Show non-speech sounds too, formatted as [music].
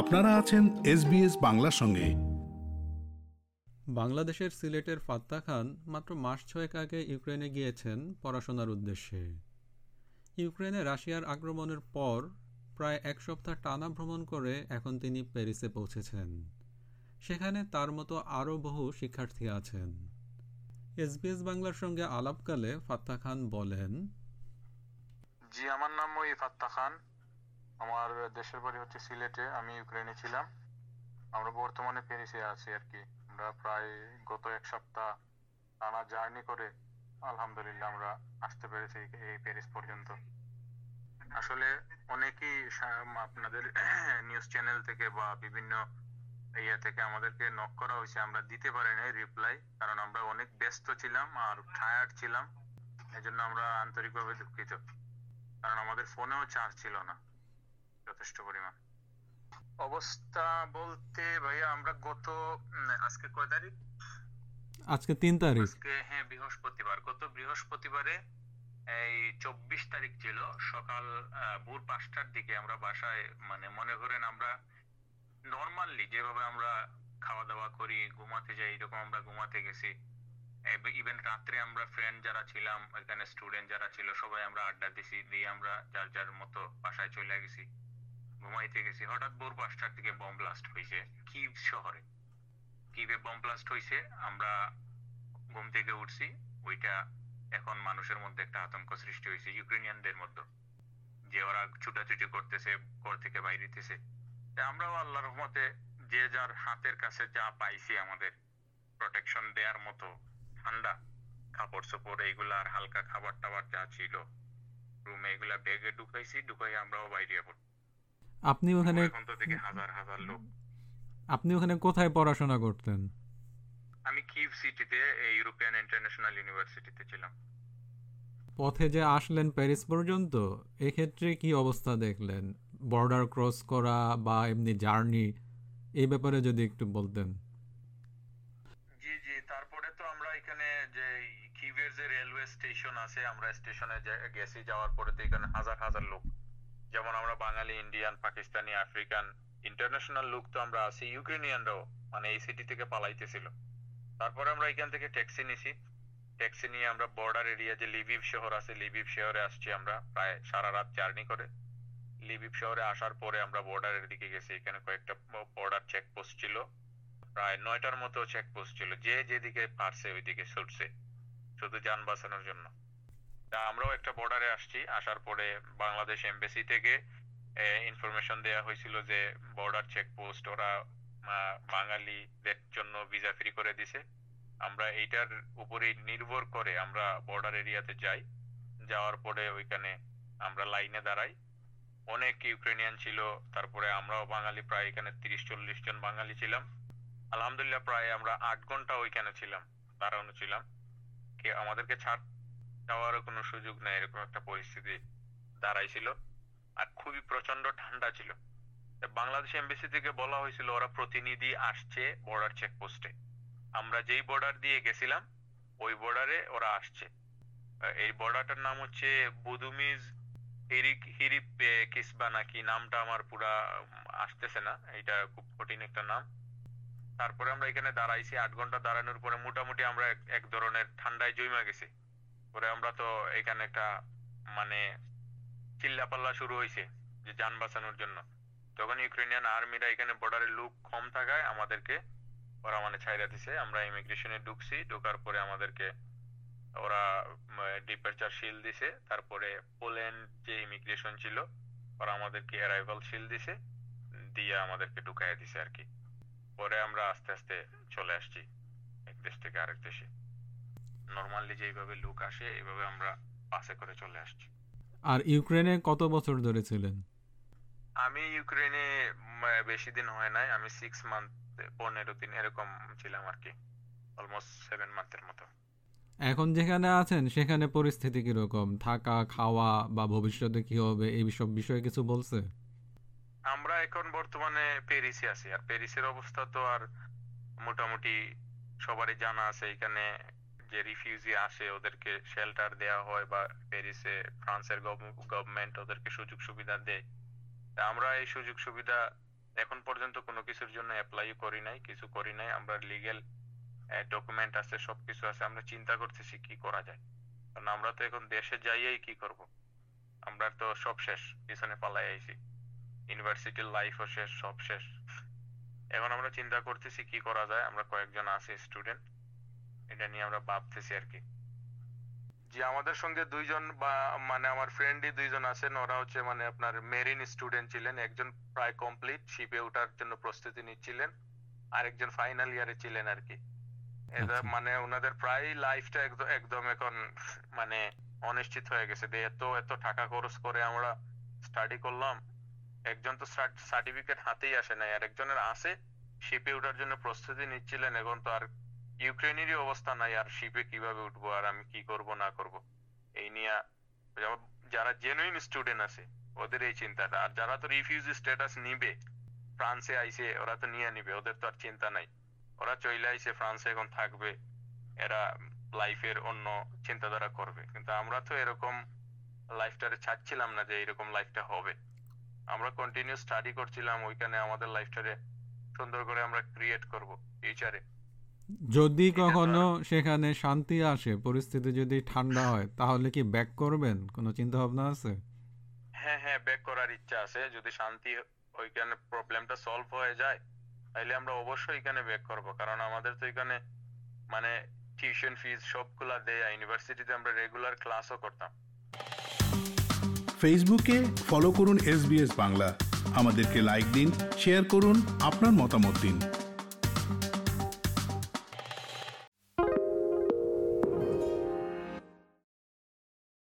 আপনারা আছেন এসবিএস বাংলার সঙ্গে। বাংলাদেশের সিলেটের ফাত্তা খান মাত্র মাস ছয়েক আগে ইউক্রেনে গিয়েছেন পড়াশোনার উদ্দেশ্যে। ইউক্রেনে রাশিয়ার আক্রমণের পর প্রায় এক সপ্তাহ টানা ভ্রমণ করে এখন তিনি প্যারিসে পৌঁছেছেন। সেখানে তার মতো আরও বহু শিক্ষার্থী আছেন। এসবিএস বাংলার সঙ্গে আলাপকালে ফাত্তা খান বলেন জি আমার নাম ওই ফাত্তা খান। আমার দেশের বাড়ি হচ্ছে সিলেটে, আমি ইউক্রেনে ছিলাম। আমরা বর্তমানে প্যারিসে আছি আর কি। আমরা প্রায় গত এক সপ্তাহ টানা জার্নি করে আলহামদুলিল্লাহ আমরা আসতে পেরেছি এই প্যারিস পর্যন্ত। আসলে অনেকেই আপনাদের [clears throat] নিউজ চ্যানেল থেকে বা বিভিন্ন ইয়ে থেকে আমাদেরকে নক করা হয়েছে, আমরা দিতে পারি নাই রিপ্লাই কারণ আমরা অনেক ব্যস্ত ছিলাম আর টায়ার্ড ছিলাম। এজন্য আমরা আন্তরিকভাবে দুঃখিত। কারণ আমাদের ফোনেও চার্জ ছিল না। যথেষ্ট পরিমাণ। অবস্থা বলতে ভাইয়া আমরা গত আজকে কয় তারিখ? আজকে তিন তারিখ। আজকে হ্যাঁ বৃহস্পতিবার। গত বৃহস্পতিবারে এই চব্বিশ তারিখ ছিল সকাল ভোর পাঁচটার দিকে আমরা বাসায় মানে মনে করেন আমরা নর্মালি যেভাবে আমরা খাওয়া দাওয়া করি ঘুমাতে যাই এরকম আমরা ঘুমাতে গেছি। ইভেন রাত্রে আমরা ফ্রেন্ড যারা ছিলাম এখানে স্টুডেন্ট যারা ছিল সবাই আমরা আড্ডা দিছি দিয়ে আমরা যার যার মতো বাসায় চলে গেছি। ঘুমাইতে গেছি। হঠাৎ ভোর পাঁচটার দিকে বম ব্লাস্ট হয়েছে কিভ শহরে। কিভে বম ব্লাস্ট হয়েছে আমরা ঘুম থেকে উঠছি, ওইটা এখন মানুষের মধ্যে একটা আতঙ্ক সৃষ্টি হয়েছে ইউক্রেনিয়ানদের মধ্যে। যে ওরা ছুটাছুটি করতেছে, ঘর থেকে বাইরেতেছে আমরাও আল্লাহ রহমতে যে যার হাতের কাছে যা পাইছি আমাদের প্রোটেকশন দেওয়ার মতো, ঠান্ডা কাপড় চোপড় এইগুলা আর হালকা খাবার টাবার যা ছিল রুমে এগুলা ব্যাগে ঢুকাইছি ঢুকাই আমরাও বাইরে পড়ি আপনি ওখানে এখন তো দেখি হাজার হাজার লোক। আপনি ওখানে কোথায় পড়াশোনা করতেন? আমি কিভ সিটিতে ইউরোপিয়ান ইন্টারন্যাশনাল ইউনিভার্সিটিতে ছিলাম। পথে যে আসলেন প্যারিস পর্যন্ত এক্ষেত্রে কি অবস্থা দেখলেন? বর্ডার ক্রস করা বা এমনি জার্নি এই ব্যাপারে যদি একটু বলতেন। জি জি তারপরে তো আমরা এখানে যে কিভের যে রেলওয়ে স্টেশন আছে আমরা স্টেশনে গেছি যাওয়ার পরে তো এখানে হাজার হাজার লোক। যেমন আমরা বাঙালি ইন্ডিয়ান পাকিস্তানি আফ্রিকান ইন্টারন্যাশনাল লোক তো আমরা আছি ইউক্রেনিয়ানরাও মানে এই সিটি থেকে পালাইতেছিল। তারপরে আমরা এখান থেকে ট্যাক্সি নিছি। ট্যাক্সি নিয়ে আমরা বর্ডার এরিয়া যে লিভিভ শহর আছে লিভিভ শহরে আসছি আমরা প্রায় সারা রাত জার্নি করে। লিভিভ শহরে আসার পরে আমরা বর্ডারের দিকে গেছি। এখানে কয়েকটা বর্ডার চেকপোস্ট ছিল। প্রায় নয়টার মতো চেকপোস্ট ছিল। যে যেদিকে পারছে, ওইদিকে ছুটছে। শুধু যান বাঁচানোর জন্য। আমরাও একটা বর্ডারে আসছি। আসার পরে বাংলাদেশ এমবেসি থেকে ইনফরমেশন দেয়া হয়েছিল যে বর্ডার চেকপোস্ট ওরা বাঙালিদের জন্য ভিসা ফ্রি করে দিছে। আমরা এইটার উপরে নির্ভর করে আমরা বর্ডার এরিয়াতে যাই। যাওয়ার পরে ওইখানে আমরা লাইনে দাঁড়াই। অনেক ইউক্রেনিয়ান ছিল, তারপরে আমরাও বাঙালি, প্রায় এখানে তিরিশ চল্লিশ জন বাঙালি ছিলাম। আলহামদুলিল্লাহ প্রায় আমরা আট ঘণ্টা ওইখানে ছিলাম, দাঁড়ানো ছিলাম। আমাদেরকে ছাড় যাওয়ারও কোনো সুযোগ নেই, এরকম একটা পরিস্থিতি দাঁড়াইছিল। আর খুবই প্রচণ্ড ঠান্ডা ছিল। বাংলাদেশ এমবেসি থেকে বলা হয়েছিল, ওরা প্রতিনিধি আসছে বর্ডার চেকপোস্টে আমরা যেই বর্ডার দিয়ে গেছিলাম, ওই বর্ডারে ওরা আসছে। এই বর্ডারটার নাম হচ্ছে বুদুমিজ হিরিক, হিরিপ কিসবা নাকি, নামটা আমার পুরা আসতেছে না এটা খুব কঠিন একটা নাম। তারপরে আমরা এখানে দাঁড়াইছি, আট ঘণ্টা দাঁড়ানোর পরে মোটামুটি আমরা এক ধরনের ঠান্ডায় জমা গেছি। পরে আমরা তো এখানে একটা মানে চিল্লাপাল্লা শুরু হয়েছে যে যান বাঁচানোর জন্য। তখন ইউক্রেনিয়ান আর্মিরা এখানে বর্ডারে লুক কম থাকায় আমাদেরকে ওরা মানে ছাইরা দিছে। আমরা ইমিগ্রেশনে ঢুকছি, ঢোকার পরে আমাদেরকে ওরা ডিপারচার শিল দিছে। তারপরে পোল্যান্ড যে ইমিগ্রেশন ছিল, ওরা আমাদেরকে অ্যারাইভাল শিল দিছে, দিয়ে আমাদেরকে ঢুকাইয়া দিছে আর কি। পরে আমরা আস্তে আস্তে চলে আসছি, এক দেশ থেকে আরেক দেশে। নর্মালি যেভাবে লুক আসে এইভাবে আমরা পাসে করে চলে আসছি। আর ইউক্রেনে কত বছর ধরে ছিলেন? আমি ইউক্রেনে বেশি দিন হয় নাই আমি সিক্স মান্থ পনেরো দিন এরকম ছিলাম আর কি অলমোস্ট সেভেন মান্থের মতো। এখন যেখানে আছেন সেখানে পরিস্থিতি কীরকম? থাকা খাওয়া বা ভবিষ্যতে কি হবে এই সব বিষয়ে কিছু বলছে? আমরা এখন বর্তমানে প্যারিসে আছি আর প্যারিসের অবস্থা তো আর মোটামুটি সবারই জানা আছে এখানে যে রিফিউজি আসে, ওদেরকে শেল্টার দেওয়া হয় বা প্যারিসে ফ্রান্সের গভর্নমেন্ট ওদেরকে সুযোগ সুবিধা দেয়। আমরা এই সুযোগ সুবিধা এখন পর্যন্ত কোনো কিছুর জন্য অ্যাপ্লাই করি নাই, কিছু করি নাই। আমরা লিগেল ডকুমেন্ট আছে, সবকিছু আছে। আমরা চিন্তা করতেছি কি করা যায়। কারণ আমরা তো এখন দেশে যাইয়েই কি করব? আমরা তো সব শেষ, পিছনে পালাই আইছি। ইউনিভার্সিটির লাইফও শেষ, সব শেষ। এখন আমরা চিন্তা করতেছি কি করা যায়। আমরা কয়েকজন আছি স্টুডেন্ট এটা নিয়ে আমরা ভাবতেছি আর কি। যে আমাদের সঙ্গে দুইজন বা মানে আমার ফ্রেন্ডই দুইজন আছেন ওরা হচ্ছে মানে আপনার মেরিন স্টুডেন্ট ছিলেন একজন প্রায় কমপ্লিট শিপে ওঠার জন্য প্রস্তুতি নিচ্ছিলেন আরেকজন ফাইনাল ইয়ারে ছিলেন আর কি। আচ্ছা। মানে ওনাদের প্রায় লাইফটা একদম একদম এখন মানে অনিশ্চিত হয়ে গেছে। যে এত এত টাকা খরচ করে আমরা স্টাডি করলাম একজন তো সার্টিফিকেট হাতেই আসে নাই আর একজনের আছে শিপে ওঠার জন্য প্রস্তুতি নিচ্ছিলেন এখন তো আর ইউক্রেনেরই অবস্থা নাই, আর শিপে কীভাবে উঠবো, আর আমি কি করব, না করব? এই নিয়ে যারা জেনুইন স্টুডেন্ট আছে, ওদের এই চিন্তাটা। আর যারা তো রিফিউজি স্ট্যাটাস নিবে, ফ্রান্সে আইসে ওরা তো নিয়ে নিবে, ওদের তো আর চিন্তা নাই। ওরা চলে আইসে ফ্রান্সে এখন থাকবে, এরা লাইফের অন্য চিন্তাধারা করবে। কিন্তু আমরা তো এরকম লাইফটারে ছাড়ছিলাম না যে এরকম লাইফটা হবে। আমরা কন্টিনিউ স্টাডি করছিলাম, ওইখানে আমাদের লাইফটারে সুন্দর করে আমরা ক্রিয়েট করব ফিউচারে যদি কখনো সেখানে শান্তি আসে পরিস্থিতি যদি ঠান্ডা হয় তাহলে কি ব্যাক করবেন? কোনো চিন্তা ভাবনা আছে? হ্যাঁ হ্যাঁ ব্যাক করার ইচ্ছা আছে। যদি শান্তি ওইখানে প্রবলেমটা সলভ হয়ে যায় তাহলে আমরা অবশ্যই এখানে ব্যাক করব। কারণ আমাদের তো এখানে মানে টিউশন ফিজ সবগুলা দেয়। ইউনিভার্সিটিতে আমরা রেগুলার ক্লাসও করতাম। ফেসবুকে ফলো করুন এস বাংলা। আমাদেরকে লাইক দিন শেয়ার করুন আপনার মতামত দিন।